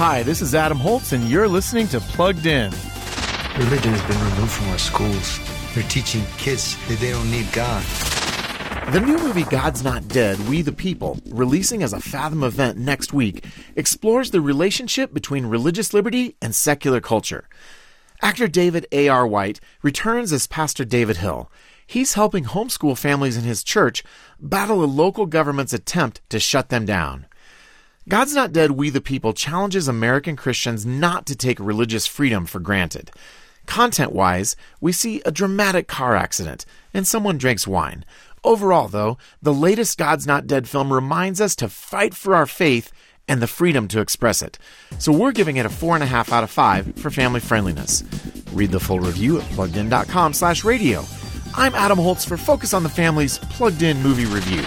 Hi, this is Adam Holz, and you're listening to Plugged In. Religion has been removed from our schools. They're teaching kids that they don't need God. The new movie God's Not Dead, We the People, releasing as a Fathom event next week, explores the relationship between religious liberty and secular culture. Actor David A.R. White returns as Pastor David Hill. He's helping homeschool families in his church battle a local government's attempt to shut them down. God's Not Dead, We the People challenges American Christians not to take religious freedom for granted. Content wise, we see a dramatic car accident and someone drinks wine. Overall, though, the latest God's Not Dead film reminds us to fight for our faith and the freedom to express it. So we're giving it a four and a half out of five for family friendliness. Read the full review at pluggedin.com slash radio. I'm Adam Holz for Focus on the Family's Plugged In Movie Review.